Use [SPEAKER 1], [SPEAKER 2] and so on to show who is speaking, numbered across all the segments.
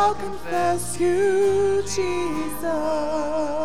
[SPEAKER 1] I'll confess you, Jesus.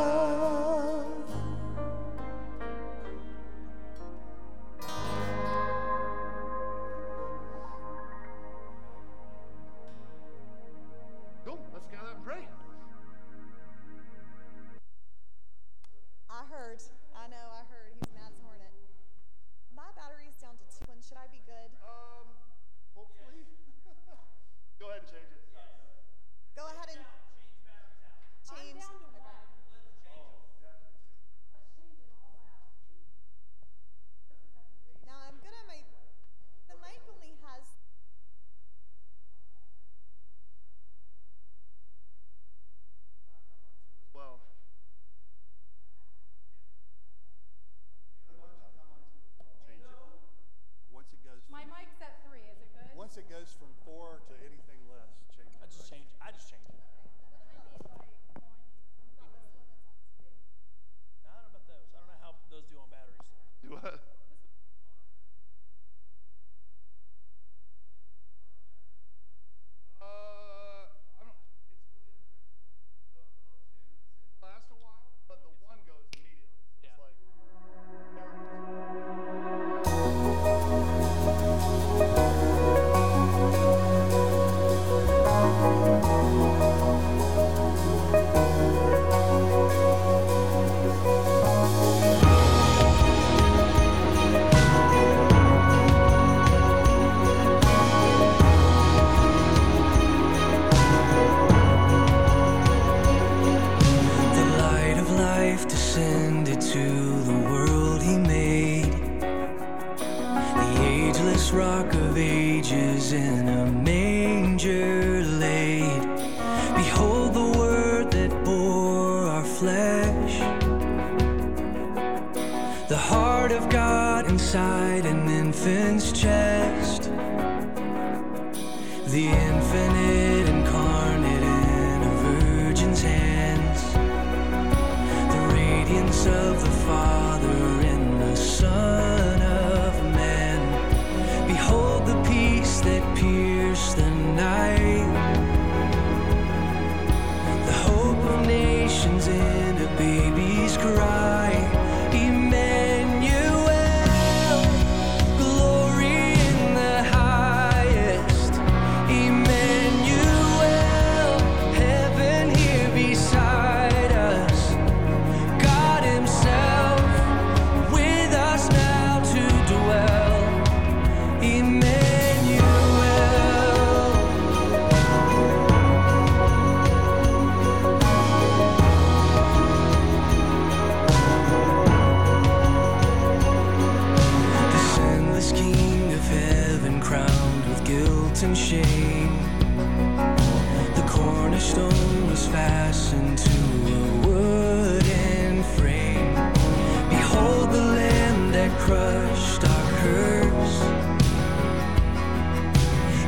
[SPEAKER 1] crushed our hurts,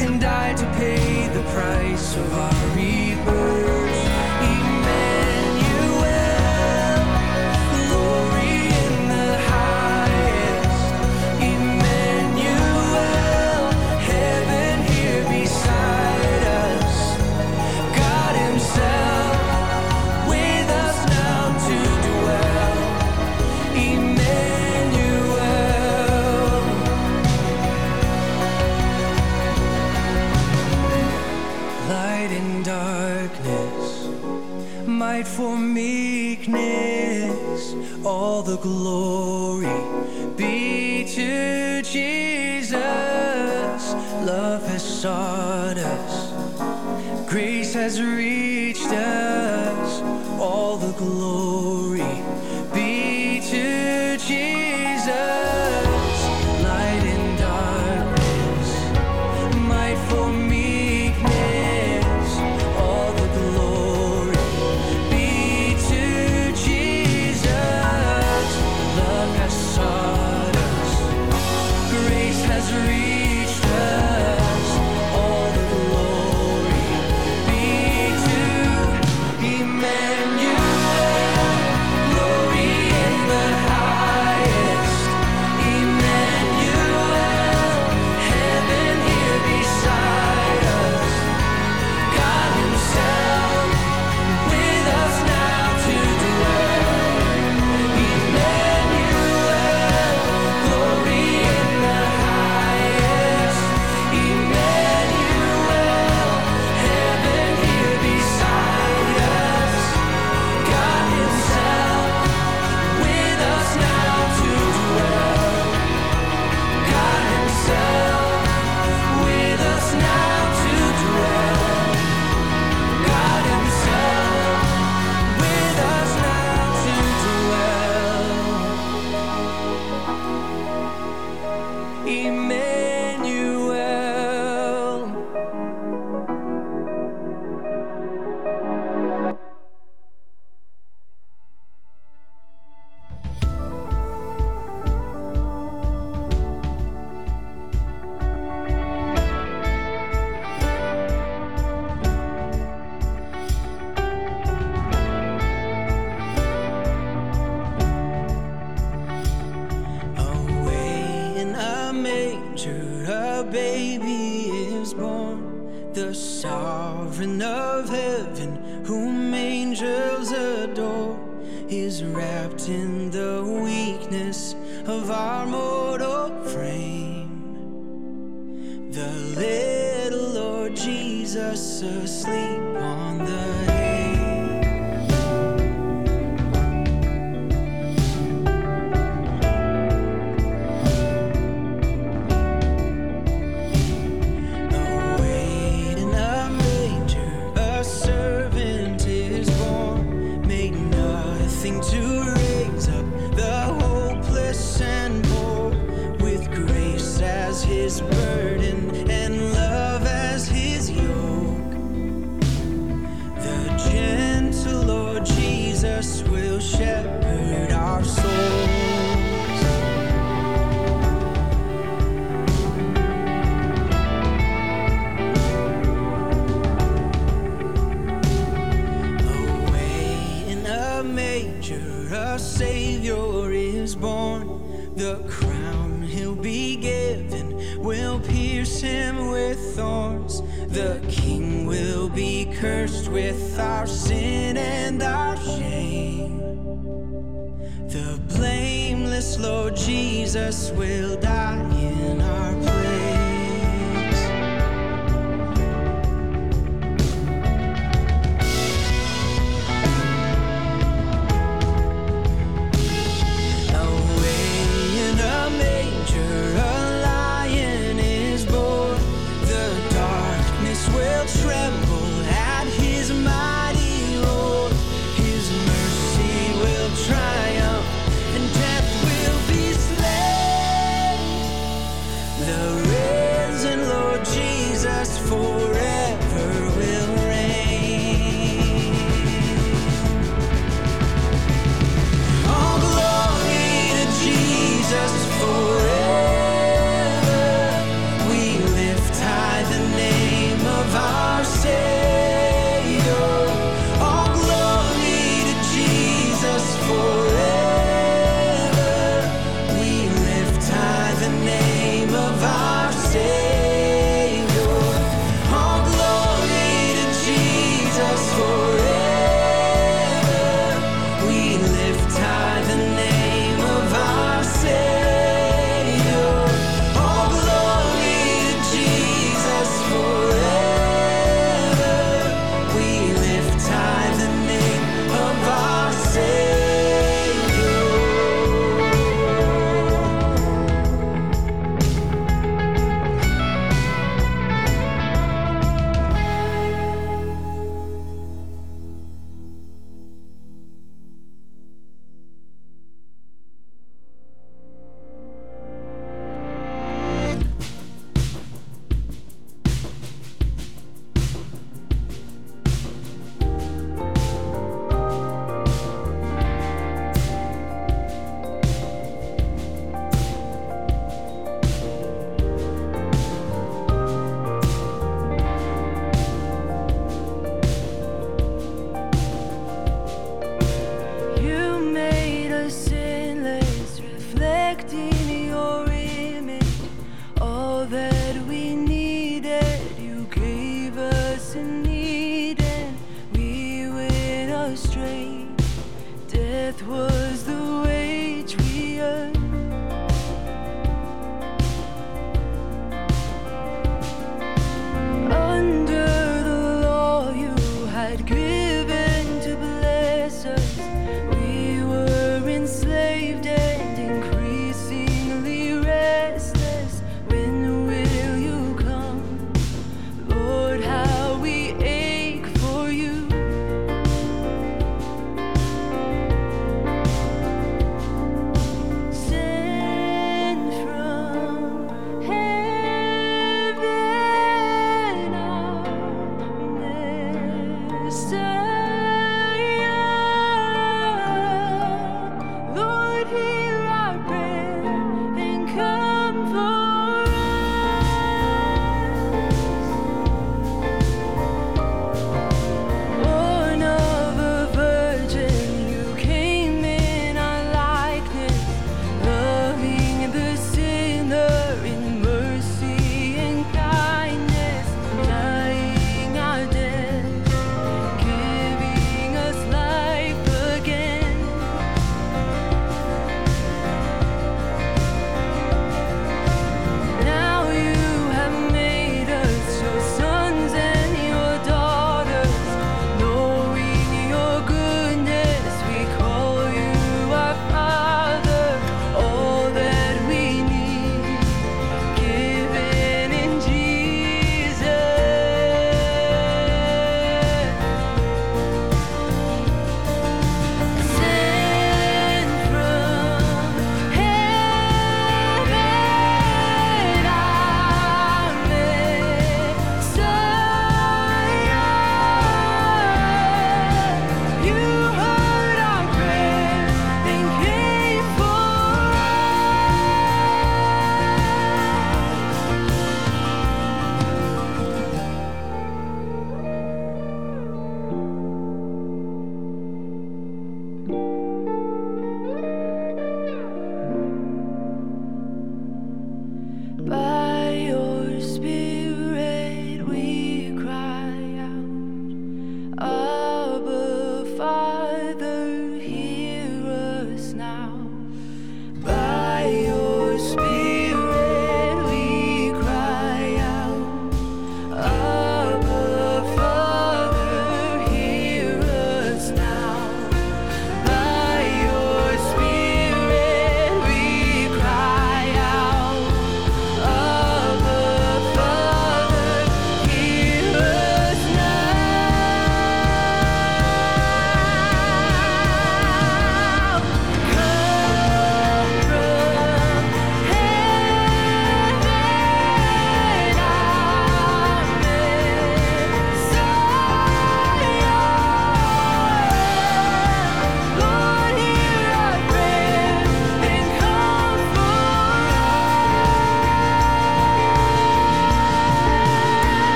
[SPEAKER 1] and died to pay the price of our rebirth. for meekness. All the glory
[SPEAKER 2] be to Jesus. Love has sought us,
[SPEAKER 1] grace has reached.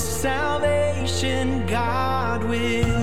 [SPEAKER 1] Salvation, God with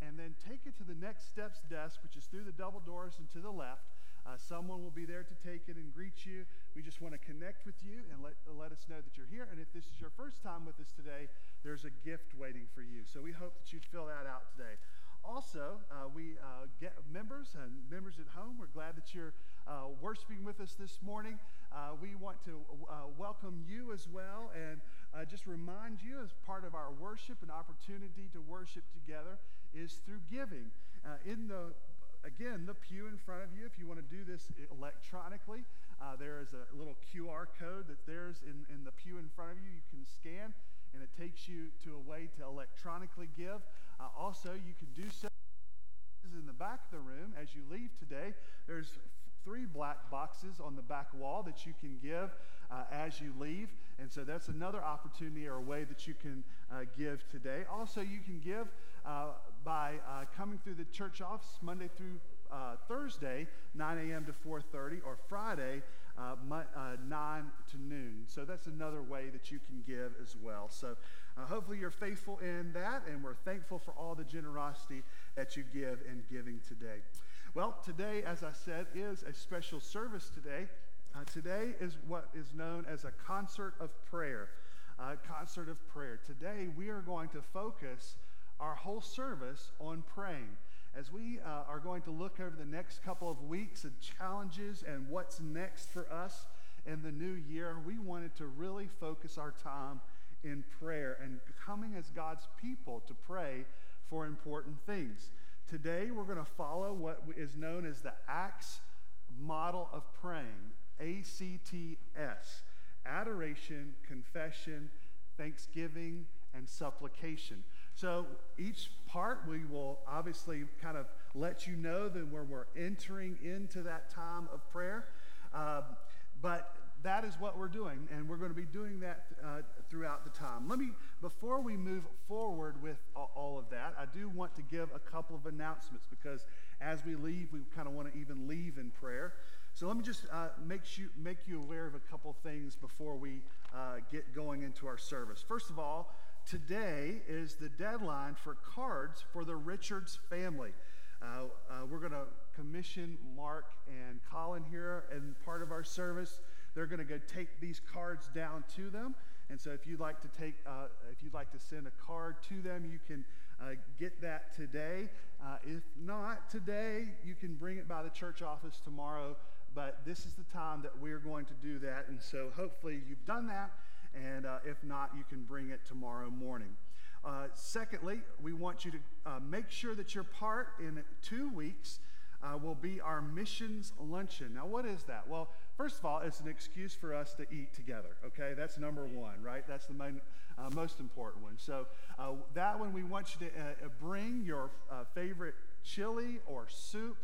[SPEAKER 1] and
[SPEAKER 3] then take it to the next steps desk, which is through the double doors and to the left. Uh, someone will be there to take it and greet you. We just want to connect with you and let, let us know that you're here. And if this is your first time with us today, there's a gift waiting for you. So we hope that you'd fill that out today. Also, uh, we uh, get members and members at home. We're glad that you're uh, worshiping with us this morning. Uh, we want to welcome you as well and just remind you as part of our worship and opportunity to worship together is through giving. in the again, the pew in front of you, if you want to do this electronically, uh, there is a little QR code that there's in, in the pew in front of you. You can scan, and it takes you to a way to electronically give. Uh, also, you can do so in the back of the room as you leave today. There's three black boxes on the back wall that you can give uh, as you leave. And so that's another opportunity or a way that you can uh, give today. Also, you can give uh, by uh, coming through the church office Monday through uh, Thursday, 9 a.m. to 4.30, or Friday, uh, 9 to noon. So that's another way that you can give as well. So uh, hopefully you're faithful in that, and we're thankful for all the generosity that you give in giving today. Well, today, as I said, is a special service today. Uh, today is what is known as a concert of prayer. Concert of prayer. Today, we are going to focus our whole service on praying. As we uh, are going to look over the next couple of weeks at challenges and what's next for us in the new year, we wanted to really focus our time in prayer and coming as God's people to pray for important things. Today, we're going to follow what is known as the ACTS model of praying A C T S adoration, confession, thanksgiving, and supplication. So each part we will obviously kind of let you know that where we're entering into that time of prayer. Um, but that is what we're doing, and we're going to be doing that uh, throughout the time. Let me, before we move forward with all of that, I do want to give a couple of announcements because as we leave, we kind of want to even leave in prayer. So let me just uh, make, you, make you aware of a couple things before we uh, get going into our service. First of all, today is the deadline for cards for the Richards family. Uh, uh, we're going to commission Mark and Colin here and part of our service. They're going to go take these cards down to them. And so if you'd like to take, uh, if you'd like to send a card to them, you can uh, get that today. Uh, if not today, you can bring it by the church office tomorrow. But this is the time that we're going to do that. And so hopefully you've done that. And uh, if not, you can bring it tomorrow morning. Uh, secondly, we want you to uh, make sure that your part in two weeks uh, will be our missions luncheon. Now, what is that? Well, first of all, it's an excuse for us to eat together, okay? That's number one, right? That's the main, uh, most important one. So, uh, that one, we want you to bring your favorite chili or soup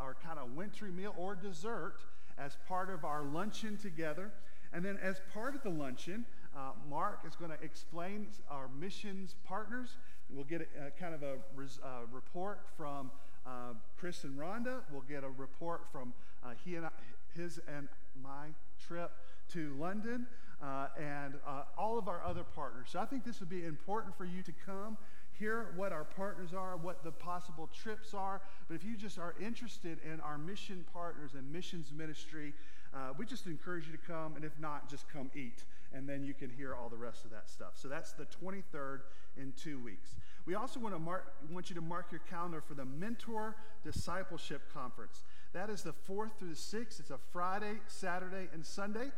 [SPEAKER 3] or kind of wintry meal or dessert as part of our luncheon together. And then, as part of the luncheon, uh, Mark is going to explain our missions partners. We'll get a, kind of a res, uh, report from uh, Chris and Rhonda. We'll get a report from uh, he and I, his and my trip to London. Uh, and uh, all of our other partners. So I think this would be important for you to come hear what our partners are, what the possible trips are. But if you just are interested in our mission partners and missions ministry, uh, we just encourage you to come, and if not, just come eat, and then you can hear all the rest of that stuff. So that's the 23rd in two weeks. We also want to mark, want you to mark your calendar for the Mentor Discipleship Conference. That is the 4th through the 6th. It's a Friday, Saturday, and Sunday.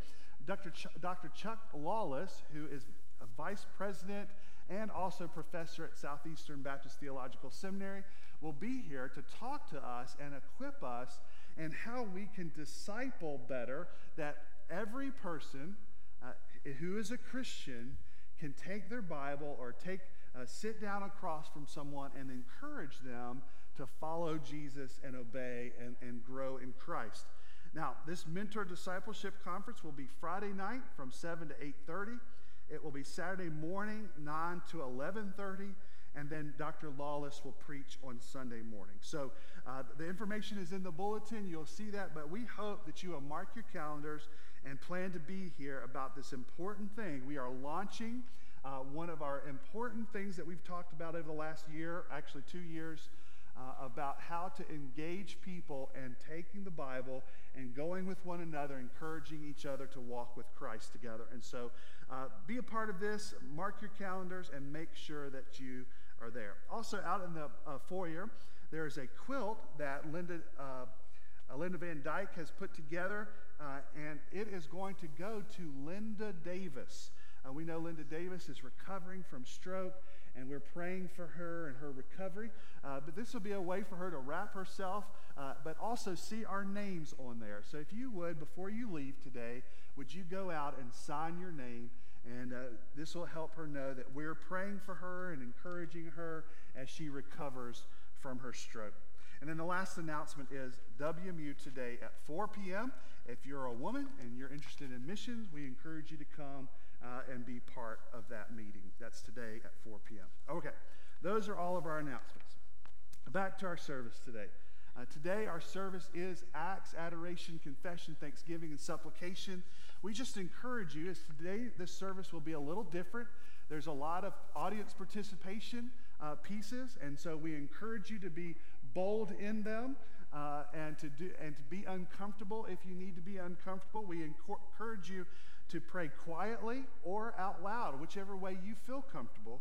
[SPEAKER 3] Dr. Ch- Dr. Chuck Lawless, who is a vice president and also professor at Southeastern Baptist Theological Seminary, will be here to talk to us and equip us and how we can disciple better that every person uh, who is a Christian can take their Bible or take uh, sit down across from someone and encourage them to follow Jesus and obey and, and grow in Christ. Now, this mentor discipleship conference will be Friday night from 7 to 8:30. It will be Saturday morning 9 to 11:30 and then Dr. Lawless will preach on Sunday morning. So uh, the information is in the bulletin. You'll see that, but we hope that you will mark your calendars and plan to be here about this important thing. We are launching uh, one of our important things that we've talked about over the last year, actually two years, uh, about how to engage people and taking the Bible and going with one another, encouraging each other to walk with Christ together. And so uh, be a part of this, mark your calendars, and make sure that you are there. Also, out in the uh, foyer, there is a quilt that Linda, uh, Linda Van Dyke has put together, uh, and it is going to go to Linda Davis. Uh, we know Linda Davis is recovering from stroke, and we're praying for her and her recovery. Uh, but this will be a way for her to wrap herself, uh, but also see our names on there. So if you would, before you leave today, would you go out and sign your name? And uh, this will help her know that we're praying for her and encouraging her as she recovers from her stroke. And then the last announcement is WMU today at 4 p.m. If you're a woman and you're interested in missions, we encourage you to come uh, and be part of that meeting. That's today at 4 p.m. Okay, those are all of our announcements. Back to our service today. Uh, today, our service is Acts, Adoration, Confession, Thanksgiving, and Supplication. We just encourage you, as today this service will be a little different. There's a lot of audience participation uh, pieces, and so we encourage you to be bold in them uh, and to do and to be uncomfortable if you need to be uncomfortable. We encourage you to pray quietly or out loud, whichever way you feel comfortable.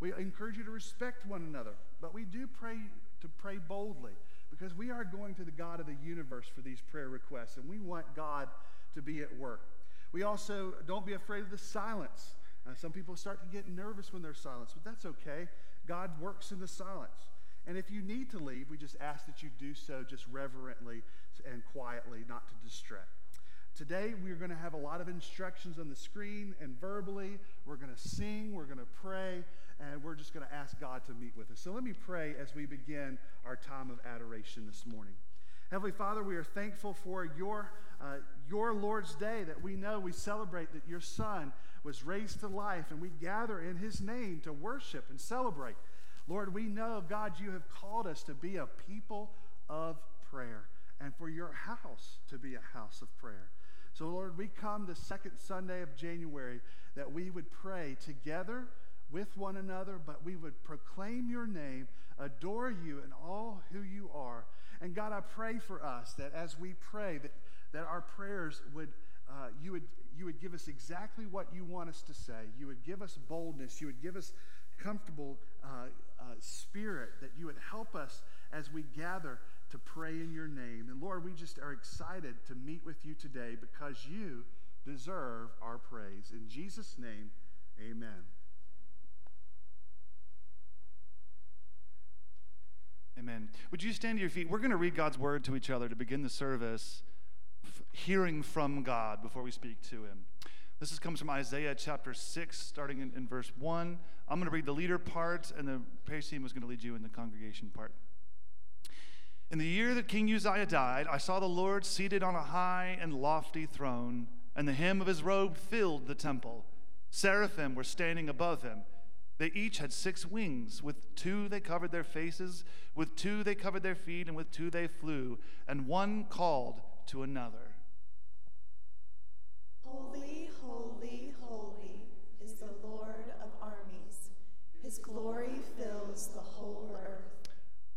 [SPEAKER 3] We encourage you to respect one another, but we do pray to pray boldly because we are going to the God of the universe for these prayer requests, and we want God to be at work. We also don't be afraid of the silence. Uh, some people start to get nervous when there's silence, but that's okay. God works in the silence. And if you need to leave, we just ask that you do so just reverently and quietly, not to distract. Today, we're going to have a lot of instructions on the screen and verbally. We're going to sing, we're going to pray, and we're just going to ask God to meet with us. So let me pray as we begin our time of adoration this morning. Heavenly Father, we are thankful for your, uh, your Lord's Day that we know we celebrate that your Son was raised to life, and we gather in his name to worship and celebrate. Lord, we know, God, you have called us to be a people of prayer and for your house to be a house of prayer. So, Lord, we come the second Sunday of January that we would pray together with one another, but we would proclaim your name, adore you and all who you are. And God, I pray for us that as we pray, that, that our prayers would, uh, you would, you would give us exactly what you want us to say. You would give us boldness. You would give us comfortable uh, uh, spirit, that you would help us as we gather to pray in your name. And Lord, we just are excited to meet with you today because you deserve our praise. In Jesus' name, amen.
[SPEAKER 4] Amen. Would you stand to your feet? We're going to read God's word to each other to begin the service, f- hearing from God before we speak to him. This is, comes from Isaiah chapter 6, starting in, in verse 1. I'm going to read the leader part, and the praise team is going to lead you in the congregation part. In the year that King Uzziah died, I saw the Lord seated on a high and lofty throne, and the hem of his robe filled the temple. Seraphim were standing above him. They each had six wings. With two they covered their faces, with two they covered their feet, and with two they flew, and one called to another
[SPEAKER 5] Holy, holy, holy is the Lord of armies. His glory fills the whole earth.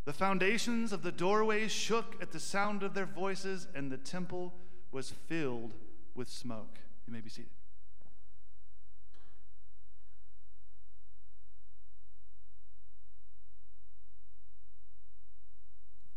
[SPEAKER 4] The foundations of the doorways shook at the sound of their voices, and the temple was filled with smoke. You may be seated.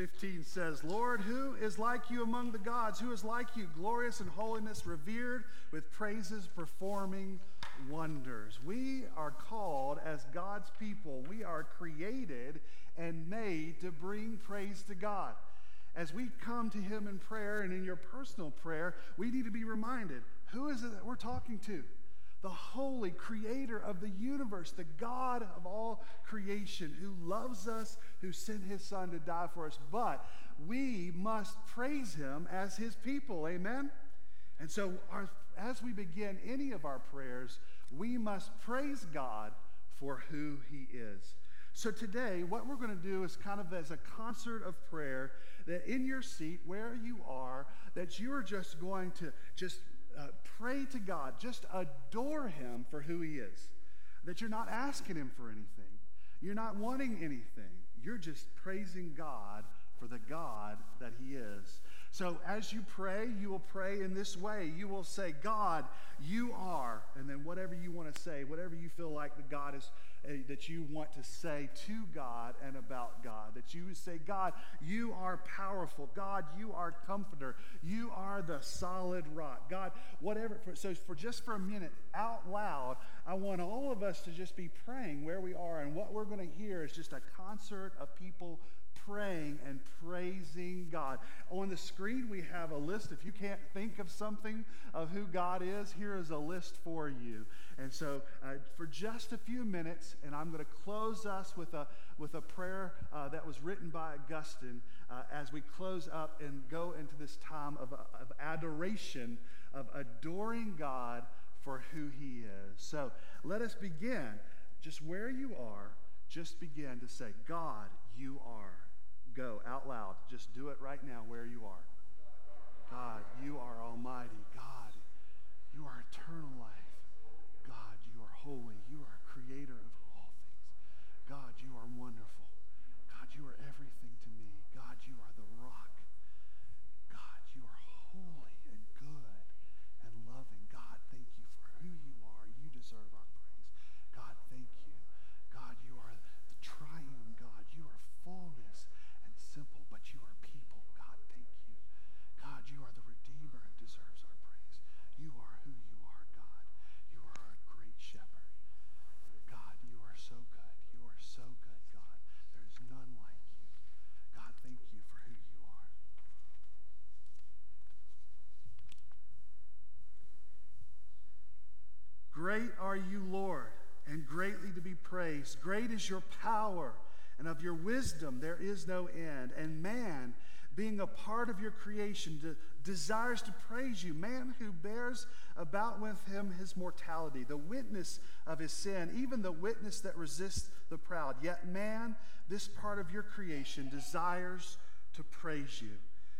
[SPEAKER 3] 15 says, Lord, who is like you among the gods? Who is like you, glorious in holiness, revered with praises, performing wonders? We are called as God's people. We are created and made to bring praise to God. As we come to Him in prayer and in your personal prayer, we need to be reminded who is it that we're talking to? The holy creator of the universe, the God of all creation, who loves us, who sent his son to die for us. But we must praise him as his people. Amen? And so, our, as we begin any of our prayers, we must praise God for who he is. So, today, what we're going to do is kind of as a concert of prayer that in your seat, where you are, that you are just going to just uh, pray to God, just adore Him for who He is. That you're not asking Him for anything, you're not wanting anything, you're just praising God for the God that He is. So as you pray, you will pray in this way. You will say, God, you are, and then whatever you want to say, whatever you feel like that God is uh, that you want to say to God and about God. That you say, God, you are powerful. God, you are comforter. You are the solid rock. God, whatever. So, for just for a minute, out loud, I want all of us to just be praying where we are. And what we're going to hear is just a concert of people praying and praising God. On the screen, we have a list. If you can't think of something of who God is, here is a list for you. And so, uh, for just a few minutes, and I'm going to close us with a, with a prayer uh, that was written by Augustine uh, as we close up and go into this time of, of adoration, of adoring God for who He is. So, let us begin. Just where you are, just begin to say, God, you are. Go out loud. Just do it right now where you are. God, you are almighty. God, you are eternal life God, You are a grace. Great is your power, and of your wisdom there is no end. And man, being a part of your creation, de- desires to praise you. Man who bears about with him his mortality, the witness of his sin, even the witness that resists the proud. Yet, man, this part of your creation desires to praise you.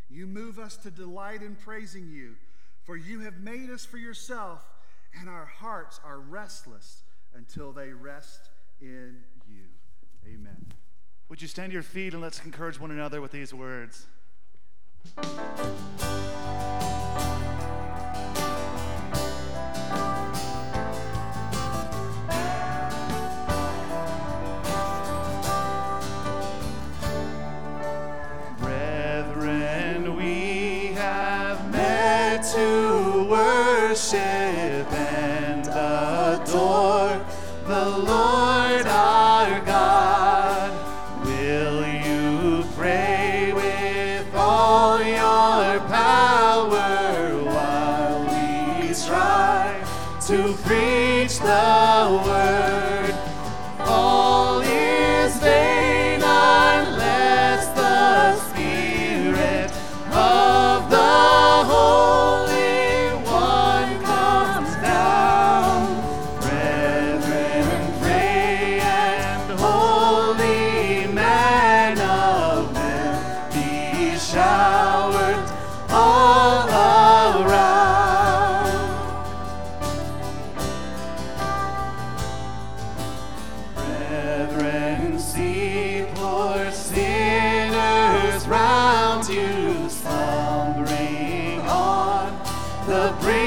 [SPEAKER 3] You move us to delight in praising you, for you have made us for yourself, and our hearts are restless until they rest in you. Amen.
[SPEAKER 4] Would you stand to your feet and let's encourage one another with these words? the bridge.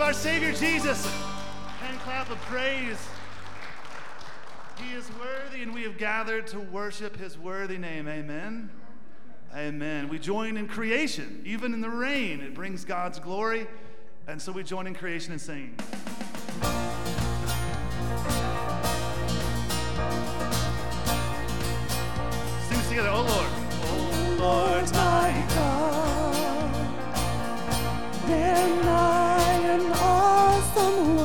[SPEAKER 4] of our
[SPEAKER 2] Savior
[SPEAKER 4] Jesus hand clap of praise. He is worthy, and we have gathered to worship his worthy name. Amen. Amen. We join in creation, even in the rain, it brings God's glory. And so we join in creation and singing. Sing together, oh Lord.
[SPEAKER 2] Oh Lord, my God, then I. como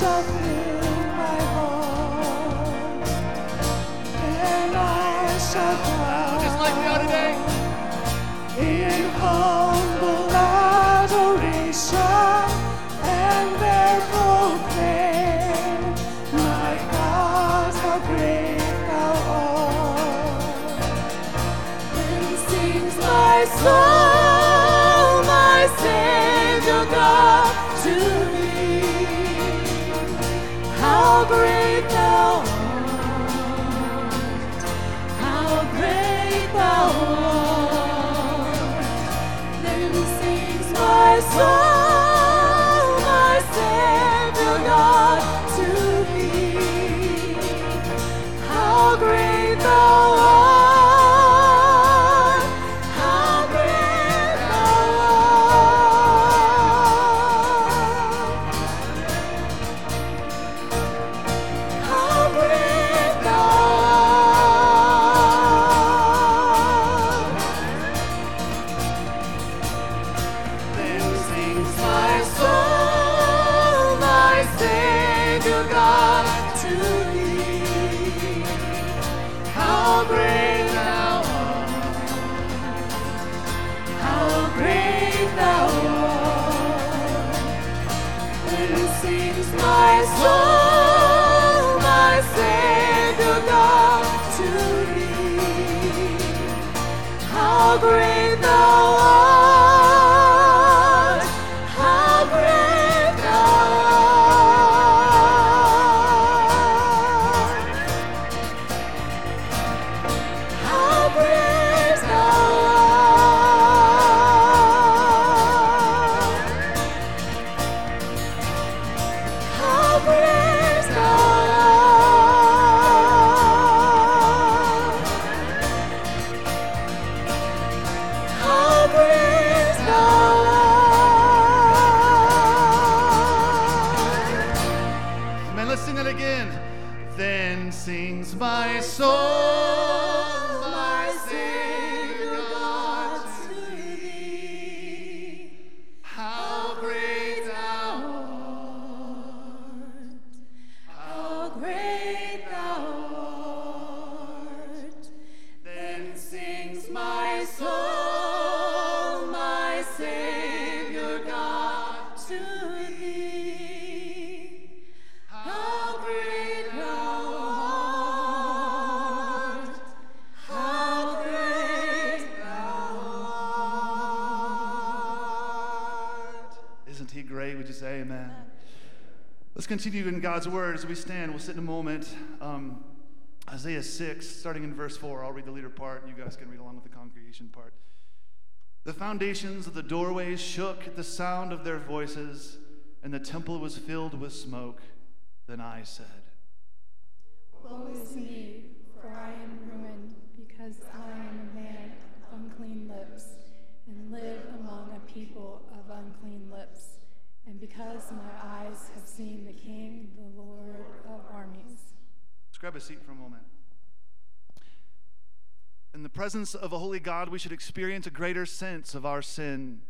[SPEAKER 4] Just like we are today.
[SPEAKER 2] In hope.
[SPEAKER 4] Continue in God's word as we stand. We'll sit in a moment. Um, Isaiah 6, starting in verse 4. I'll read the leader part. You guys can read along with the congregation part. The foundations of the doorways shook at the sound of their voices, and the temple was filled with smoke. Then I said,
[SPEAKER 6] Woe is me, for I am ruined, because I am a man of unclean lips, and live among a people of unclean lips and because my eyes have seen the King, the Lord of armies.
[SPEAKER 4] Let's grab a seat for a moment. In the presence of a holy God, we should experience a greater sense of our sin.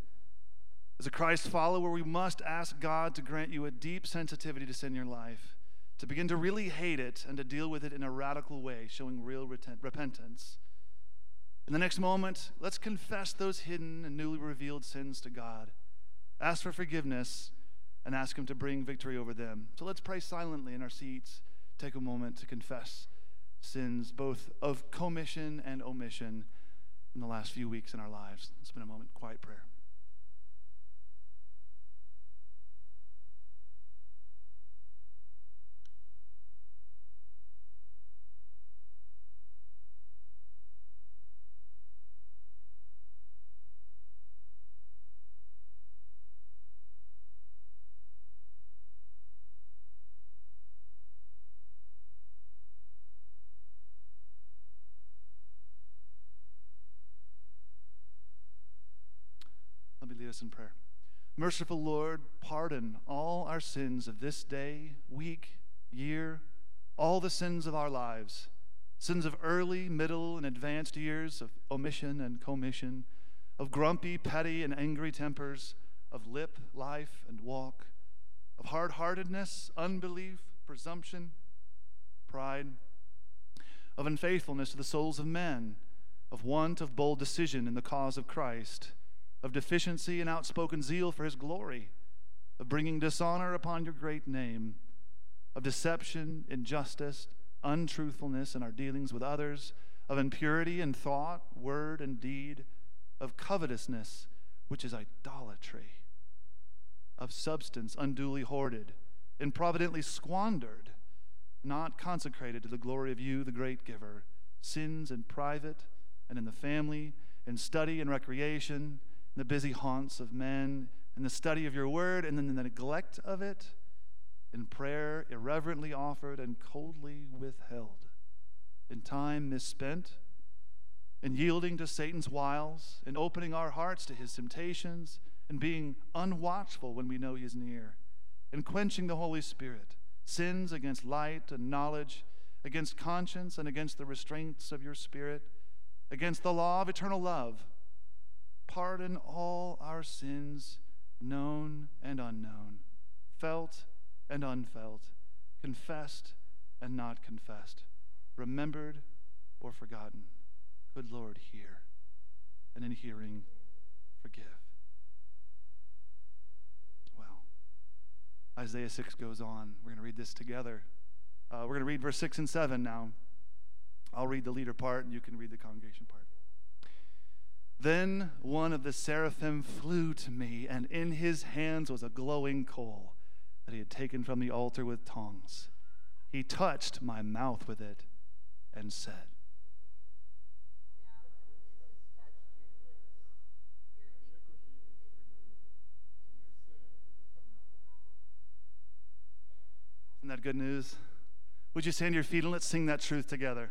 [SPEAKER 4] As a Christ follower, we must ask God to grant you a deep sensitivity to sin in your life, to begin to really hate it and to deal with it in a radical way, showing real repentance. In the next moment, let's confess those hidden and newly revealed sins to God ask for forgiveness, and ask Him to bring victory over them. So let's pray silently in our seats. Take a moment to confess sins, both of commission and omission, in the last few weeks in our lives. Let's spend a moment quiet prayer. In prayer. Merciful Lord, pardon all our sins of this day, week, year, all the sins of our lives, sins of early, middle, and advanced years, of omission and commission, of grumpy, petty, and angry tempers, of lip, life, and walk, of hard heartedness, unbelief, presumption, pride, of unfaithfulness to the souls of men, of want of bold decision in the cause of Christ of deficiency and outspoken zeal for his glory, of bringing dishonor upon your great name, of deception, injustice, untruthfulness in our dealings with others, of impurity in thought, word, and deed, of covetousness, which is idolatry, of substance unduly hoarded, improvidently squandered, not consecrated to the glory of you, the great giver, sins in private and in the family, in study and recreation the busy haunts of men, and the study of your word, and then the neglect of it, in prayer irreverently offered and coldly withheld, in time misspent, in yielding to Satan's wiles, in opening our hearts to his temptations, and being unwatchful when we know he is near, in quenching the Holy Spirit, sins against light and knowledge, against conscience and against the restraints of your spirit, against the law of eternal love pardon all our sins, known and unknown, felt and unfelt, confessed and not confessed, remembered or forgotten. Good Lord, hear, and in hearing, forgive. Well, Isaiah 6 goes on. We're going to read this together. Uh, we're going to read verse 6 and 7 now. I'll read the leader part, and you can read the congregation part. Then one of the seraphim flew to me, and in his hands was a glowing coal that he had taken from the altar with tongs. He touched my mouth with it and said, Isn't that good news? Would you stand your feet and let's sing that truth together?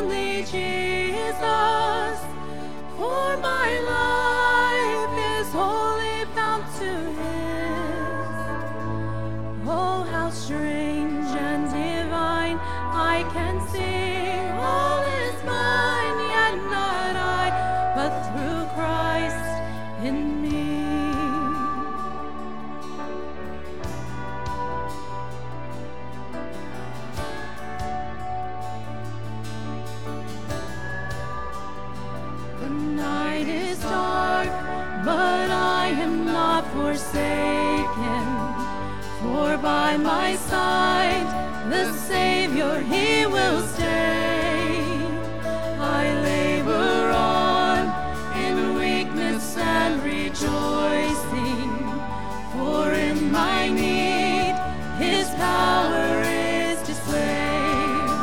[SPEAKER 2] only Jesus. For my life forsaken. For by my side, the Savior, He will stay. I labor on in weakness and rejoicing, for in my need, His power is displayed.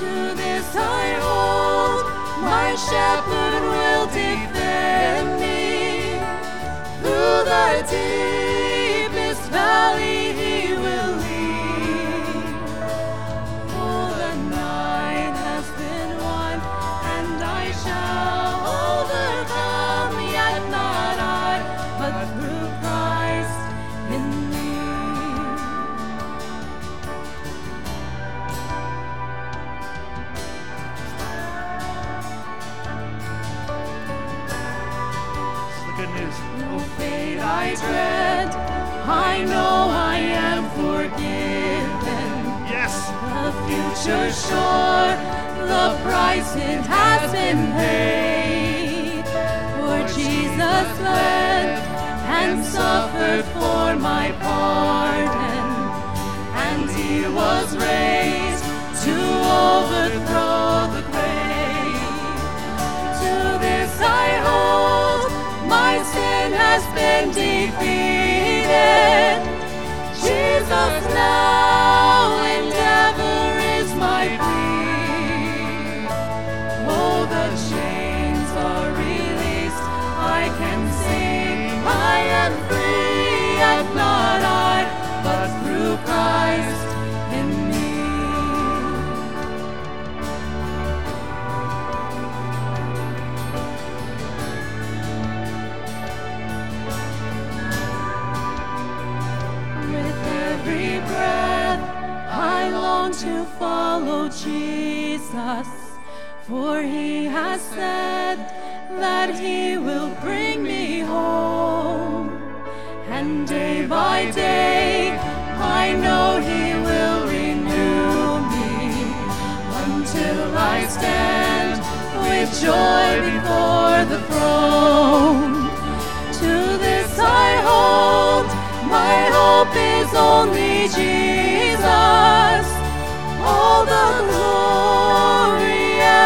[SPEAKER 2] To this I hold, my shepherd will defend the deepest valley future sure, the price it has been paid. For Jesus bled and suffered for my pardon, and he was raised to overthrow the grave. To this I hold, my sin has been defeated. For he has said that he will bring me home. And day by day, I know he will renew me until I stand with joy before the throne. To this I hold, my hope is only Jesus. All the glory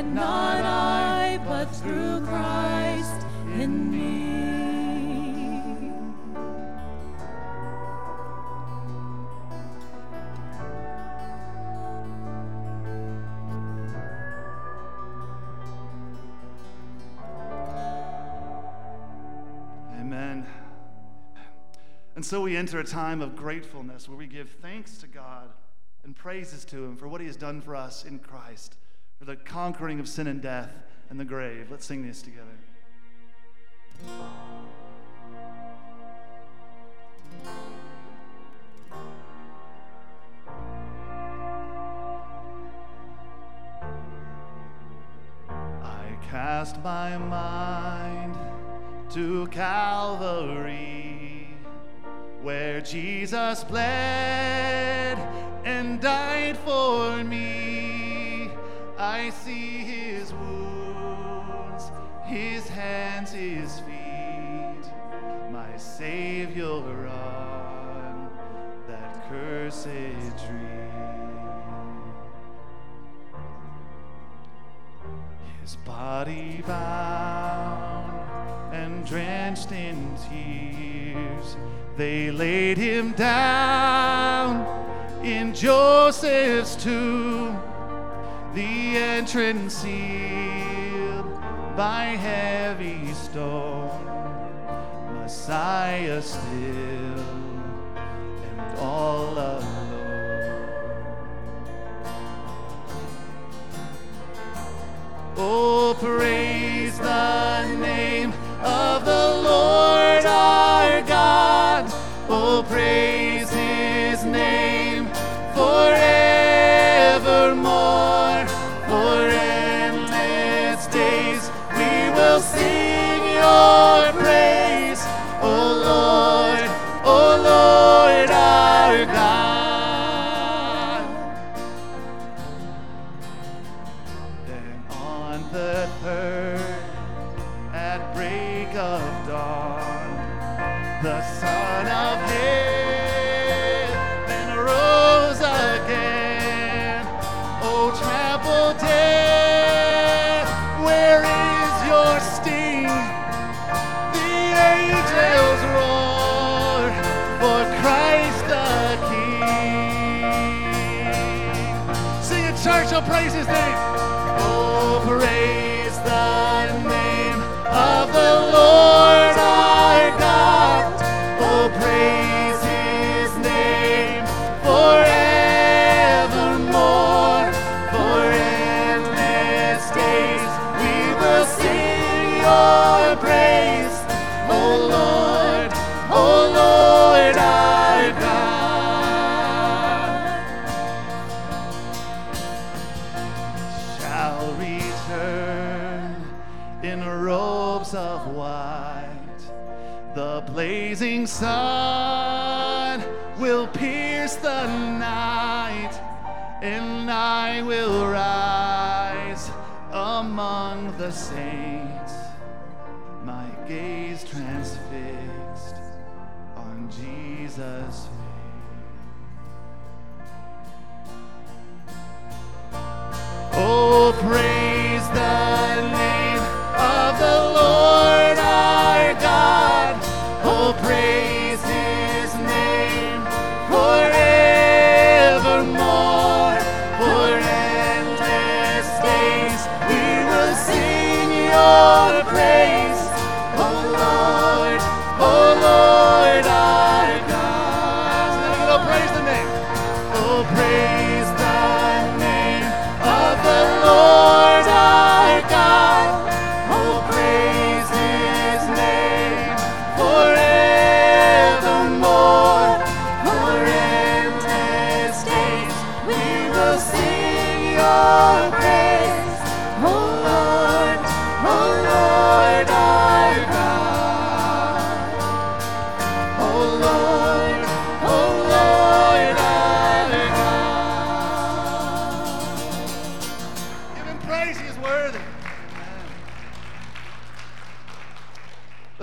[SPEAKER 2] Yet not I, but through Christ in me.
[SPEAKER 4] Amen. And so we enter a time of gratefulness where we give thanks to God and praises to Him for what He has done for us in Christ, for the conquering of sin and death and the grave. Let's sing this together. I cast my mind to Calvary, where Jesus bled and died for me. I see his wounds, his hands, his feet, my Savior on that cursed tree. His body bound and drenched in tears, they laid him down in Joseph's tomb, the entrance sealed by heavy stone. Messiah still and all alone. Oh, praise the name of the Lord our God. Oh, praise 去看 it, church, sun will pierce the night, and I will rise among the saints,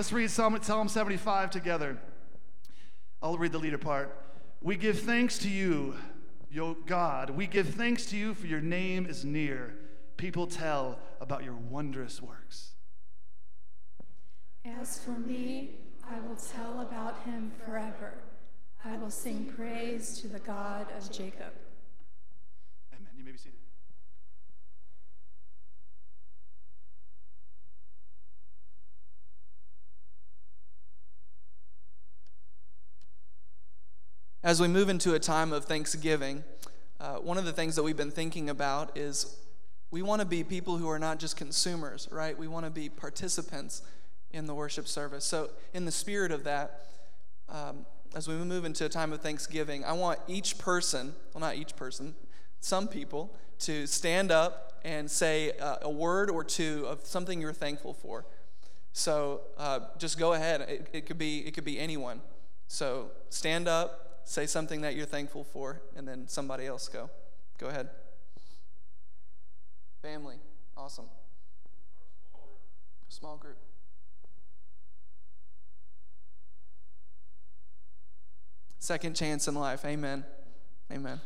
[SPEAKER 4] Let's read Psalm, Psalm 75 together. I'll read the leader part. We give thanks to you, yo God. We give thanks to you for your name is near. People tell about your wondrous works.
[SPEAKER 6] As for me, I will tell about him forever. I will sing praise to the God of Jacob.
[SPEAKER 4] Amen. You may be seated.
[SPEAKER 7] As we move into a time of Thanksgiving, uh, one of the things that we've been thinking about is we want to be people who are not just consumers, right? We want to be participants in the worship service. So, in the spirit of that, um, as we move into a time of Thanksgiving, I want each person, well, not each person, some people, to stand up and say uh, a word or two of something you're thankful for. So, uh, just go ahead. It, it could be it could be anyone. So, stand up, say something that you're thankful for, and then somebody else go. Go ahead. Family, awesome. Small group. Second chance in life. Amen. Amen.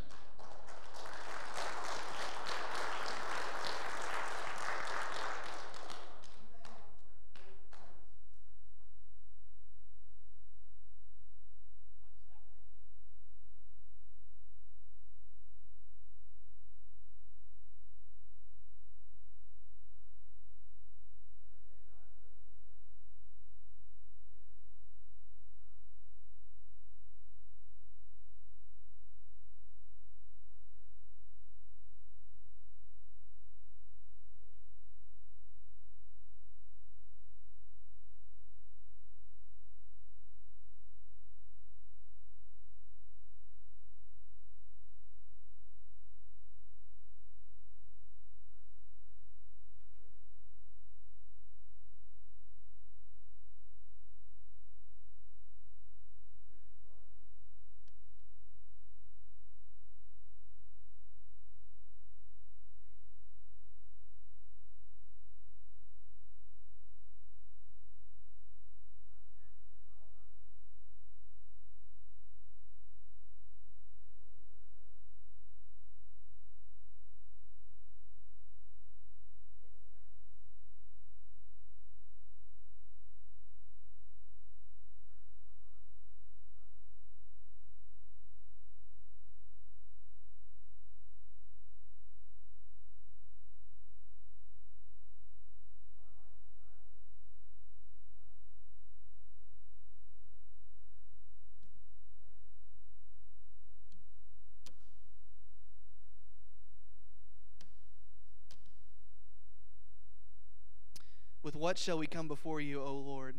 [SPEAKER 7] What shall we come before you, O Lord,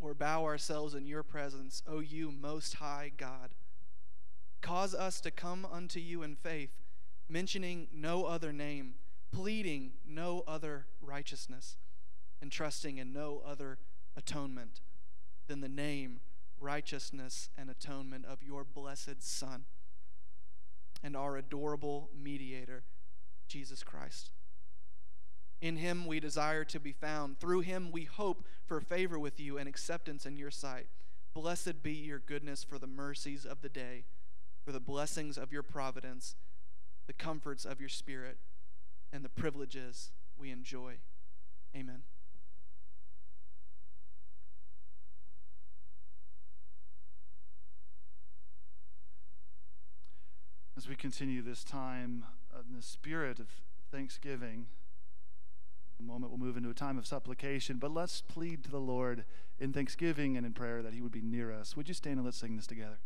[SPEAKER 7] or bow ourselves in your presence, O you most high God? Cause us to come unto you in faith, mentioning no other name, pleading no other righteousness, and trusting in no other atonement than the name, righteousness, and atonement of your blessed Son and our adorable mediator, Jesus Christ. In him we desire to be found. Through him we hope for favor with you and acceptance in your sight. Blessed be your goodness for the mercies of the day, for the blessings of your providence, the comforts of your spirit, and the privileges we enjoy. Amen.
[SPEAKER 4] As we continue this time uh, in the spirit of thanksgiving, in a moment we'll move into a time of supplication, but let's plead to the Lord in thanksgiving and in prayer that He would be near us. Would you stand and let's sing this together?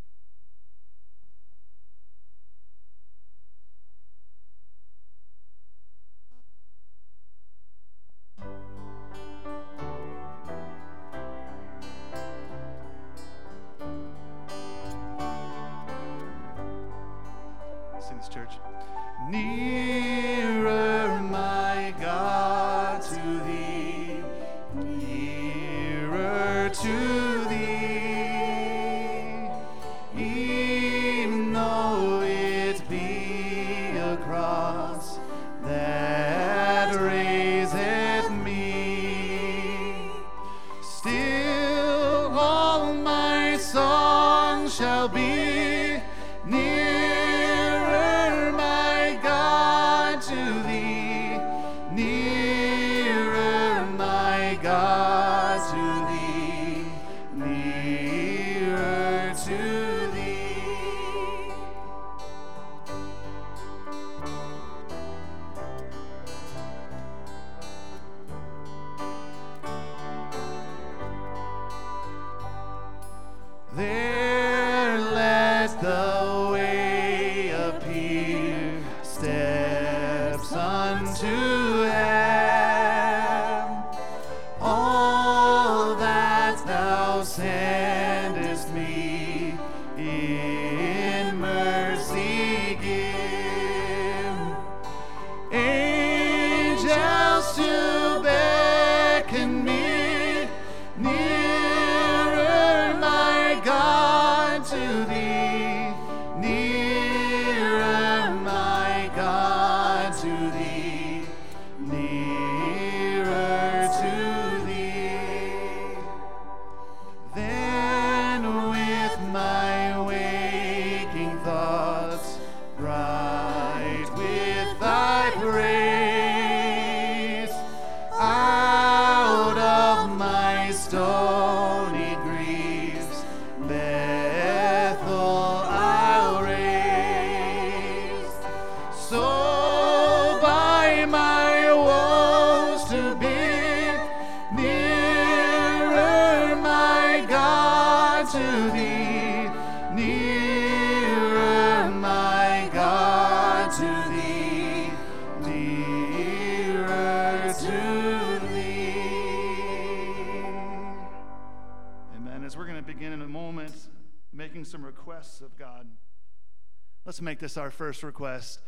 [SPEAKER 2] Our first request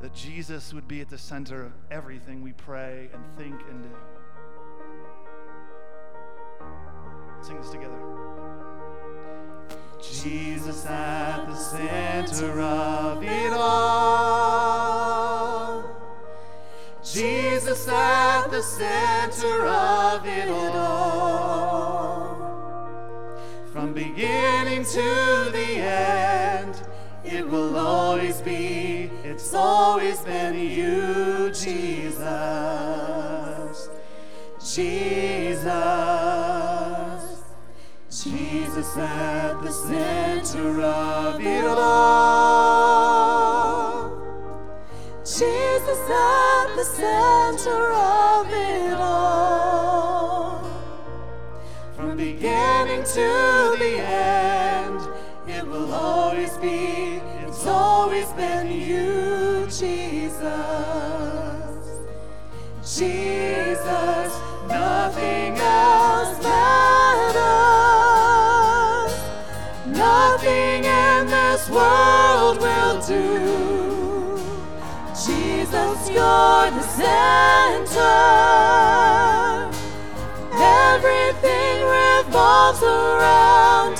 [SPEAKER 2] that Jesus would be at the center of everything we pray and think and do. Sing this together. Jesus at the center of it all. Jesus at the center do. Jesus, you're the center. Everything revolves around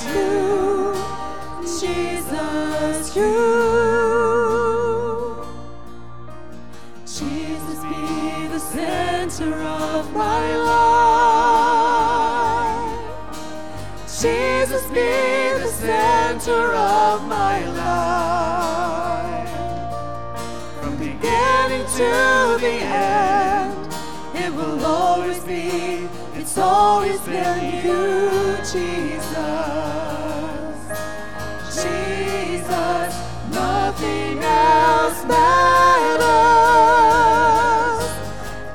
[SPEAKER 2] been you, Jesus. Jesus, nothing else matters.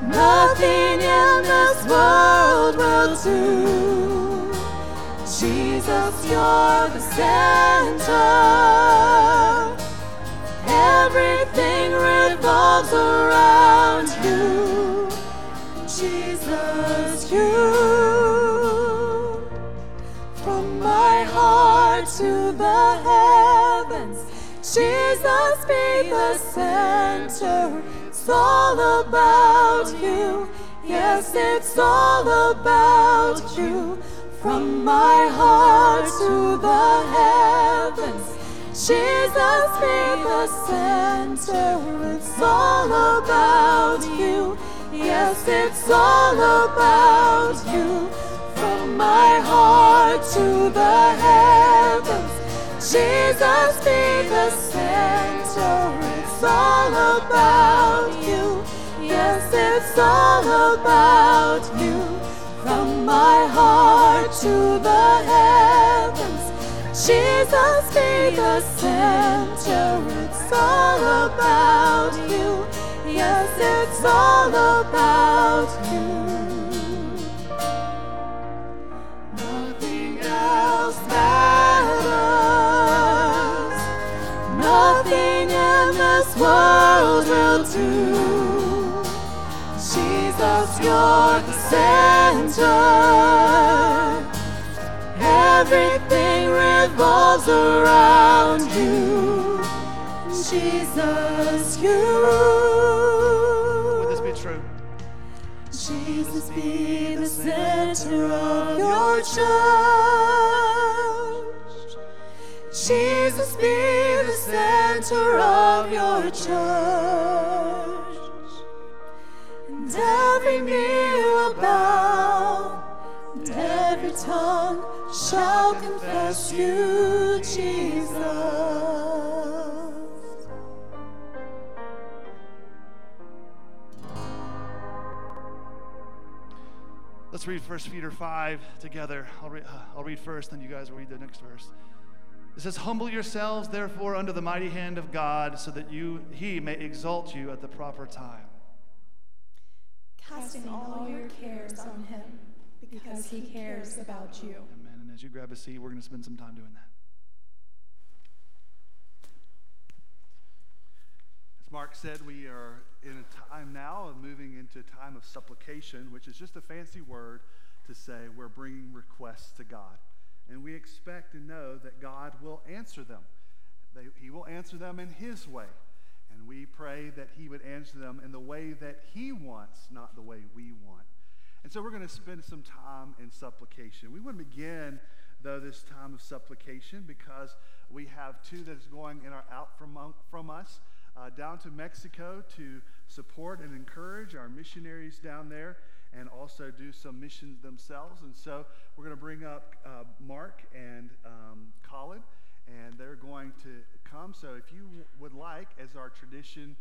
[SPEAKER 2] Nothing in this world will do. Jesus, you're the center. Everything revolves around you. Jesus, you. The heavens, Jesus be the center. It's all about you. Yes, it's all about you. From my heart to the heavens, Jesus be the center. It's all about you. Yes, it's all about you. From my heart to the heavens, Jesus be the center. It's all about you. Yes, it's all about you. From my heart to the heavens, Jesus be the center. It's all about you. Yes, it's all about you. Nothing else matters. This world will do. Jesus, you're the center. Everything revolves around you. Jesus, you. Would this be true? Jesus be the center of your church. Jesus be the center of your church. And every knee will bow, and every tongue shall confess you, Jesus. Let's read 1 Peter 5 together. I'll, re- uh, I'll read first, then you guys will read the next verse. It says, Humble yourselves, therefore, under the mighty hand of God, so that you, he may exalt you at the proper time.
[SPEAKER 6] Casting all your cares on him, because he cares about you.
[SPEAKER 2] Amen. And as you grab a seat, we're going to spend some time doing that.
[SPEAKER 3] As Mark said, we are in a time now of moving into a time of supplication, which is just a fancy word to say we're bringing requests to God. And we expect and know that God will answer them. They, he will answer them in His way. And we pray that He would answer them in the way that He wants, not the way we want. And so we're going to spend some time in supplication. We want to begin, though, this time of supplication because we have two that is going in our, out from, from us uh, down to Mexico to support and encourage our missionaries down there and also do some missions themselves. And so we're going to bring up uh, Mark and um, Colin, and they're going to come. So if you would like, as our tradition,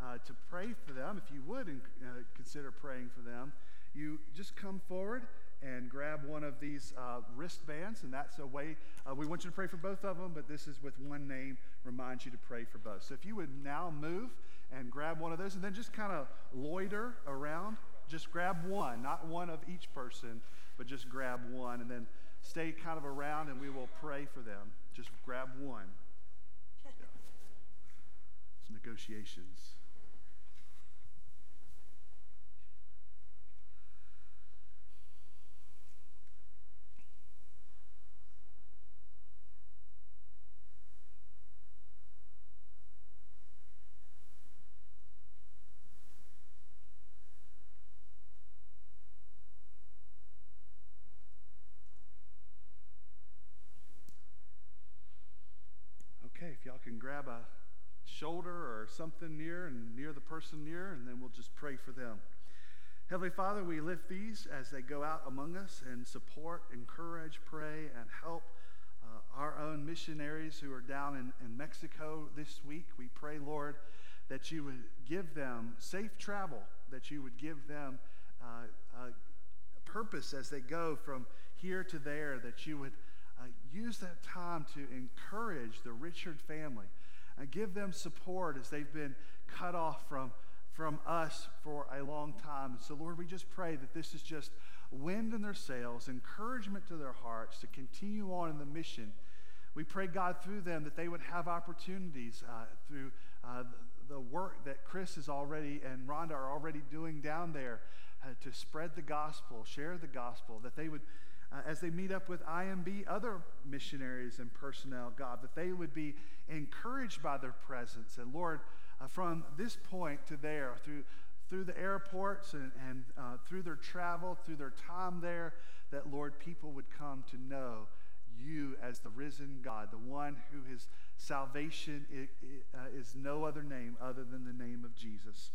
[SPEAKER 3] uh, to pray for them, if you would uh, consider praying for them, you just come forward and grab one of these uh, wristbands, and that's a way uh, we want you to pray for both of them, but this is with one name, reminds you to pray for both. So if you would now move and grab one of those, and then just kind of loiter around just grab one, not one of each person, but just grab one and then stay kind of around and we will pray for them. Just grab one. Yeah. It's negotiations. grab a shoulder or something near and near the person near, and then we'll just pray for them. Heavenly Father, we lift these as they go out among us and support, encourage, pray, and help uh, our own missionaries who are down in, in Mexico this week. We pray, Lord, that you would give them safe travel, that you would give them uh, purpose as they go from here to there, that you would uh, use that time to encourage the Richard family and give them support as they've been cut off from, from us for a long time. And so, Lord, we just pray that this is just wind in their sails, encouragement to their hearts to continue on in the mission. We pray, God, through them that they would have opportunities uh, through uh, the work that Chris is already and Rhonda are already doing down there uh, to spread the gospel, share the gospel, that they would uh, as they meet up with IMB, other missionaries and personnel, God, that they would be encouraged by their presence. And Lord, uh, from this point to there, through, through the airports and, and uh, through their travel, through their time there, that Lord, people would come to know you as the risen God, the one who his salvation is, uh, is no other name other than the name of Jesus.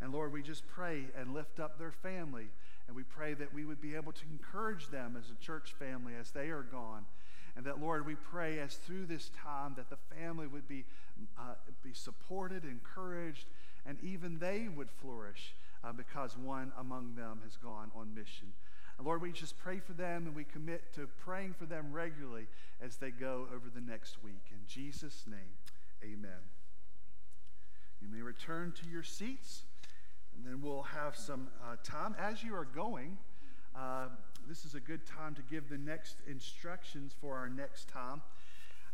[SPEAKER 3] And Lord, we just pray and lift up their family. And we pray that we would be able to encourage them as a church family as they are gone. And that, Lord, we pray as through this time that the family would be, uh, be supported, encouraged, and even they would flourish uh, because one among them has gone on mission. And Lord, we just pray for them and we commit to praying for them regularly as they go over the next week. In Jesus' name, amen. You may return to your seats. And then we'll have some uh, time. As you are going, uh, this is a good time to give the next instructions for our next time.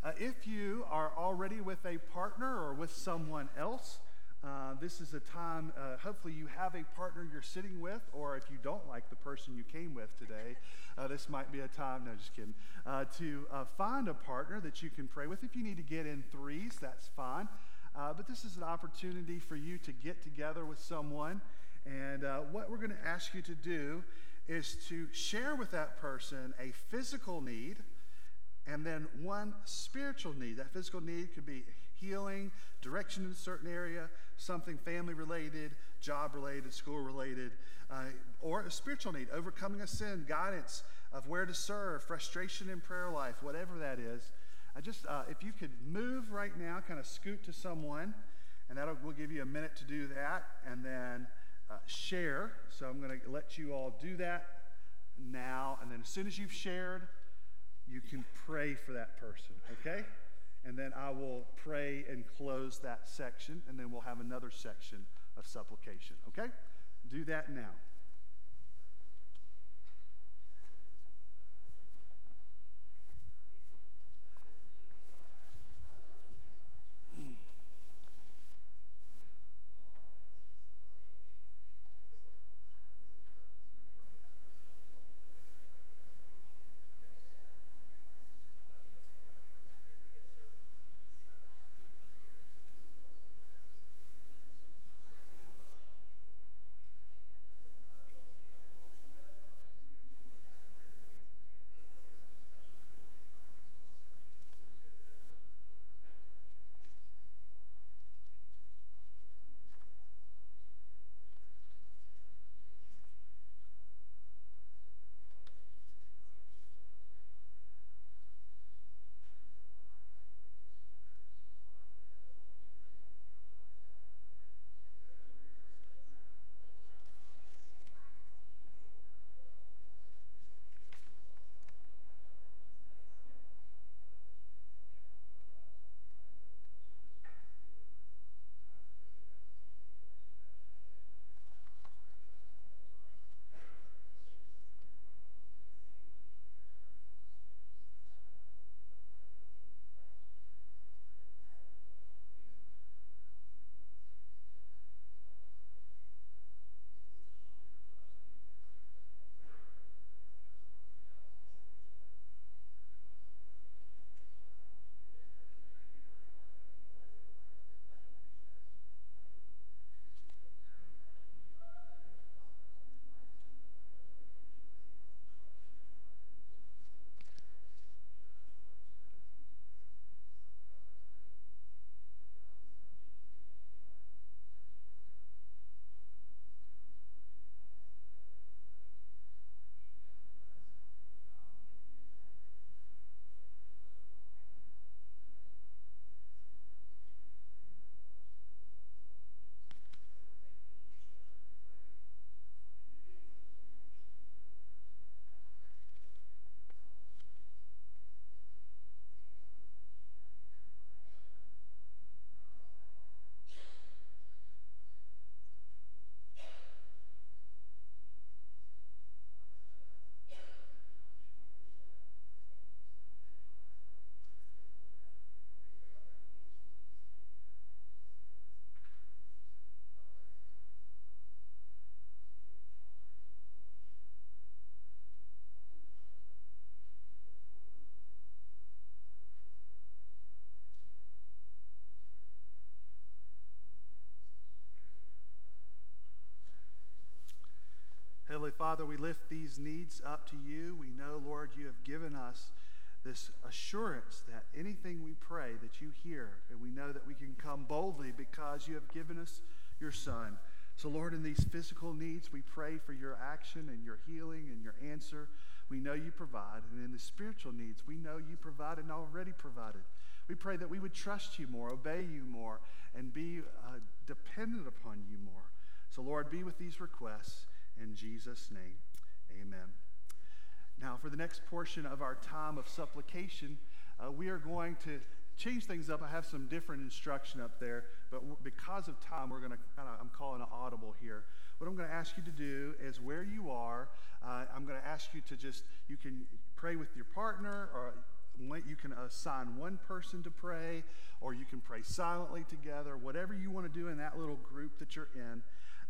[SPEAKER 3] Uh, if you are already with a partner or with someone else, uh, this is a time, uh, hopefully, you have a partner you're sitting with, or if you don't like the person you came with today, uh, this might be a time, no, just kidding, uh, to uh, find a partner that you can pray with. If you need to get in threes, that's fine. Uh, but this is an opportunity for you to get together with someone. And what we're going to ask you to do is to share with that person a physical need and then one spiritual need. That physical need could be healing, direction in a certain area, something family related, job related, school related, uh, or a spiritual need, overcoming a sin, guidance of where to serve, frustration in prayer life, whatever that is. I just, uh, if you could move right now, kind of scoot to someone, and that will give you a minute to do that, and then uh, share. So I'm going to let you all do that now, and then as soon as you've shared, you can pray for that person, okay? And then I will pray and close that section, and then we'll have another section of supplication, okay? Do that now. Father, we lift these needs up to you. We know, Lord, you have given us this assurance that anything we pray that you hear, and we know that we can come boldly because you have given us your Son. So, Lord, in these physical needs, we pray for your action and your healing and your answer. We know you provide. And in the spiritual needs, we know you provide and already provided. We pray that we would trust you more, obey you more, and be uh, dependent upon you more. So, Lord, be with these requests. In Jesus' name, amen. Now, for the next portion of our time of supplication, uh, we are going to change things up. I have some different instruction up there, but because of time, we're going to kind of, I'm calling an audible here. What I'm going to ask you to do is where you are, uh, I'm going to ask you to just, you can pray with your partner, or you can assign one person to pray, or you can pray silently together, whatever you want to do in that little group that you're in.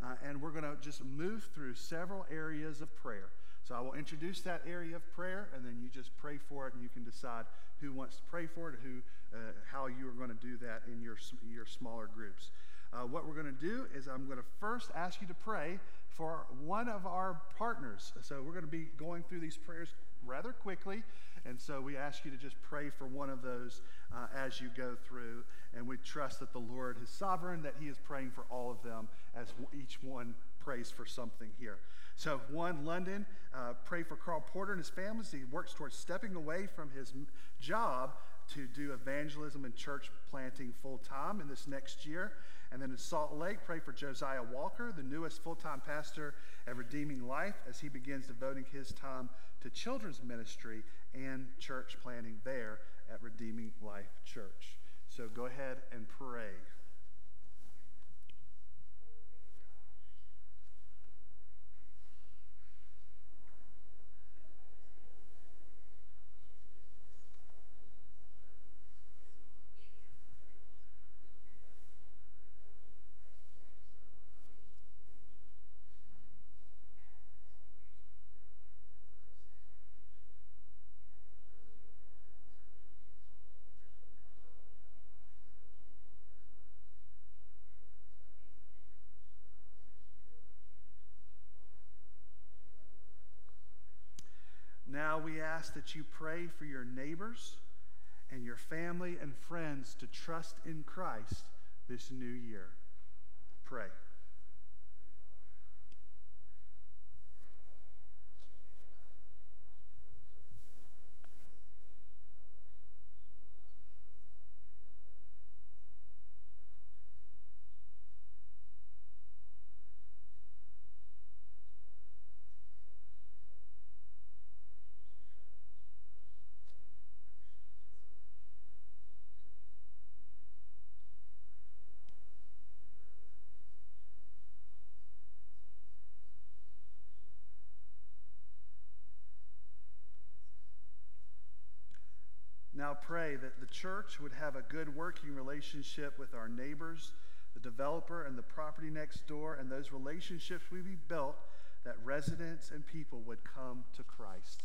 [SPEAKER 3] Uh, and we're going to just move through several areas of prayer. So I will introduce that area of prayer, and then you just pray for it, and you can decide who wants to pray for it, who, uh, how you are going to do that in your, your smaller groups. Uh, what we're going to do is I'm going to first ask you to pray for one of our partners. So we're going to be going through these prayers rather quickly, and so we ask you to just pray for one of those uh, as you go through. And we trust that the Lord is sovereign, that He is praying for all of them as each one prays for something here. So, one, London, uh, pray for Carl Porter and his family as he works towards stepping away from his job to do evangelism and church planting full time in this next year. And then in Salt Lake, pray for Josiah Walker, the newest full time pastor at Redeeming Life, as he begins devoting his time to children's ministry and church planning there at Redeeming Life Church. So go ahead and pray. Now we ask that you pray for your neighbors and your family and friends to trust in Christ this new year. Pray. Now pray that the church would have a good working relationship with our neighbors, the developer, and the property next door, and those relationships would be built that residents and people would come to Christ.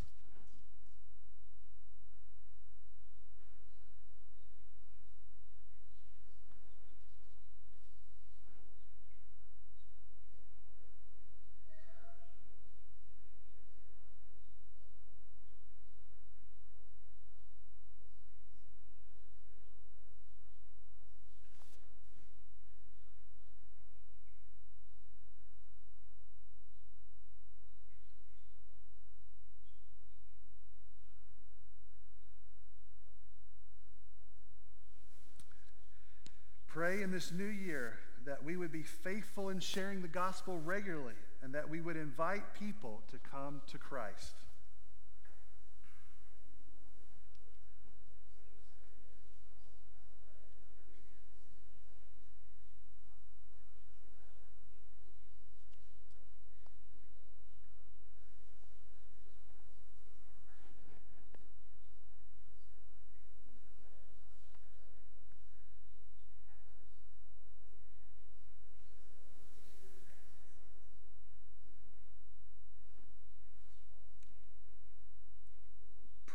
[SPEAKER 3] Pray in this new year that we would be faithful in sharing the gospel regularly and that we would invite people to come to Christ.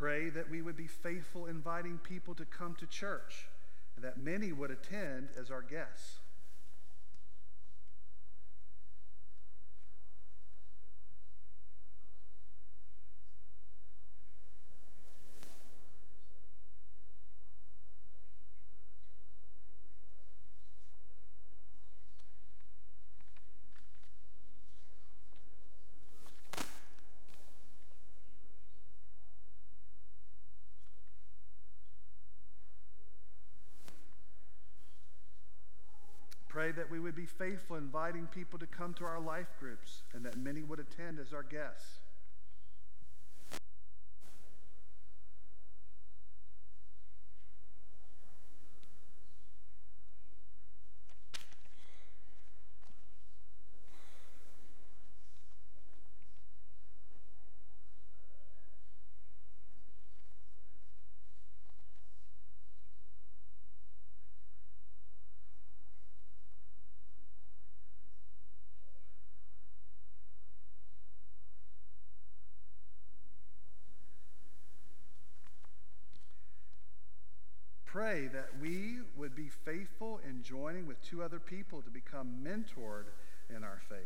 [SPEAKER 3] Pray that we would be faithful inviting people to come to church and that many would attend as our guests. Pray that we would be faithful inviting people to come to our life groups and that many would attend as our guests. pray that we would be faithful in joining with two other people to become mentored in our faith.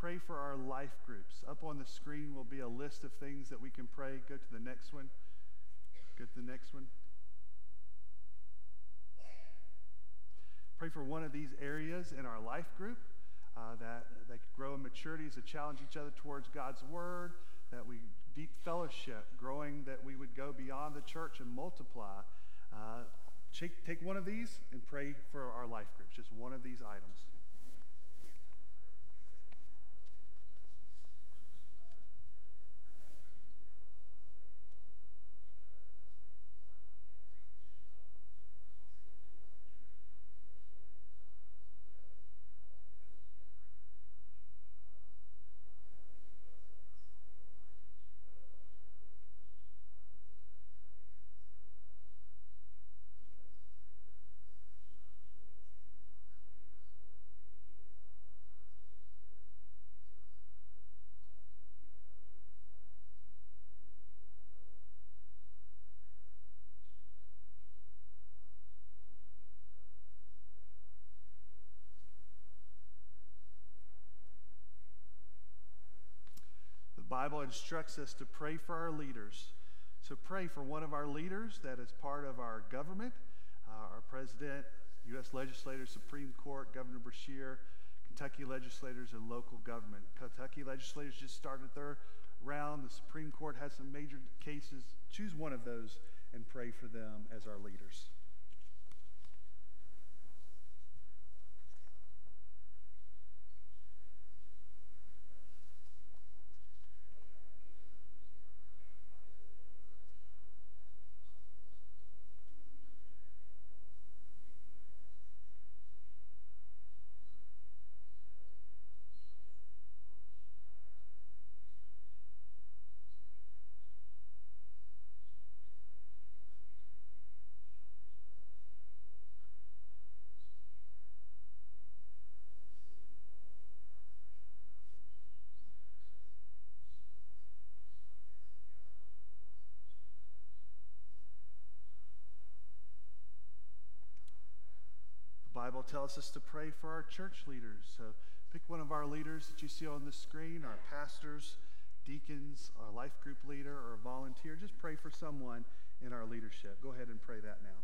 [SPEAKER 3] Pray for our life groups. Up on the screen will be a list of things that we can pray. Go to the next one. Go to the next one. Pray for one of these areas in our life group uh, that they grow in maturity as to challenge each other towards God's word, that we deep fellowship, growing that we would go beyond the church and multiply. Uh, take, take one of these and pray for our life groups, just one of these items. Bible instructs us to pray for our leaders. So pray for one of our leaders that is part of our government, uh, our president, U.S. legislators, Supreme Court, Governor Beshear, Kentucky legislators, and local government. Kentucky legislators just started their round. The Supreme Court has some major cases. Choose one of those and pray for them as our leaders. Bible tells us to pray for our church leaders. So pick one of our leaders that you see on the screen, our pastors, deacons, our life group leader, or a volunteer. Just pray for someone in our leadership. Go ahead and pray that now.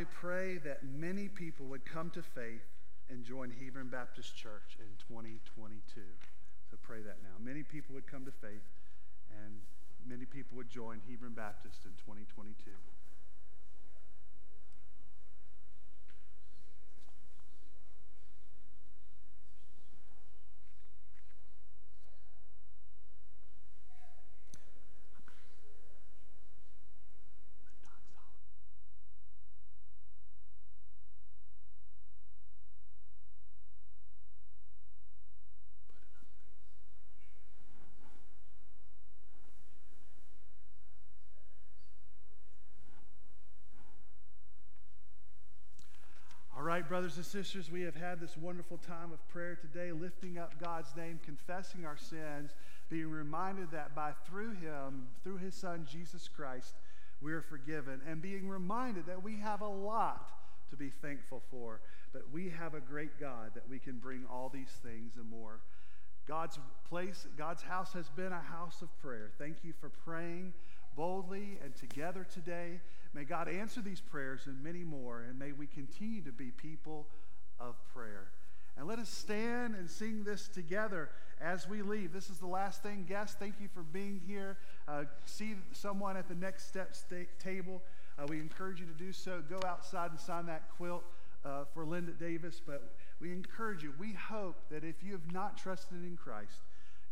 [SPEAKER 3] Finally, pray that many people would come to faith and join Hebron Baptist Church in 2022. So pray that now. Many people would come to faith and many people would join Hebron Baptist in 2022. right, brothers and sisters, we have had this wonderful time of prayer today, lifting up God's name, confessing our sins, being reminded that by through him, through his son Jesus Christ, we are forgiven, and being reminded that we have a lot to be thankful for, but we have a great God that we can bring all these things and more. God's place, God's house has been a house of prayer. Thank you for praying boldly and together today. May God answer these prayers and many more, and may we continue to be people of prayer. And let us stand and sing this together as we leave. This is the last thing. Guests, thank you for being here. Uh, see someone at the next step sta- table. Uh, we encourage you to do so. Go outside and sign that quilt uh, for Linda Davis. But we encourage you. We hope that if you have not trusted in Christ,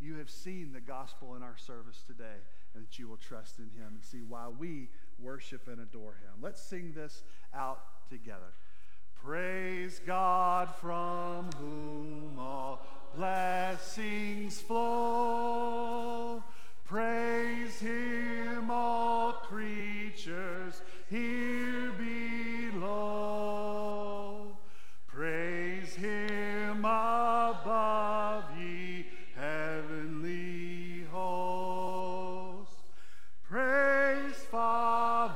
[SPEAKER 3] you have seen the gospel in our service today and that you will trust in him and see why we worship and adore him. Let's sing this out together. Praise God from whom all blessings flow. Praise him, all creatures here below. Praise him above, ye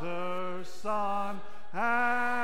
[SPEAKER 3] Father, Son, and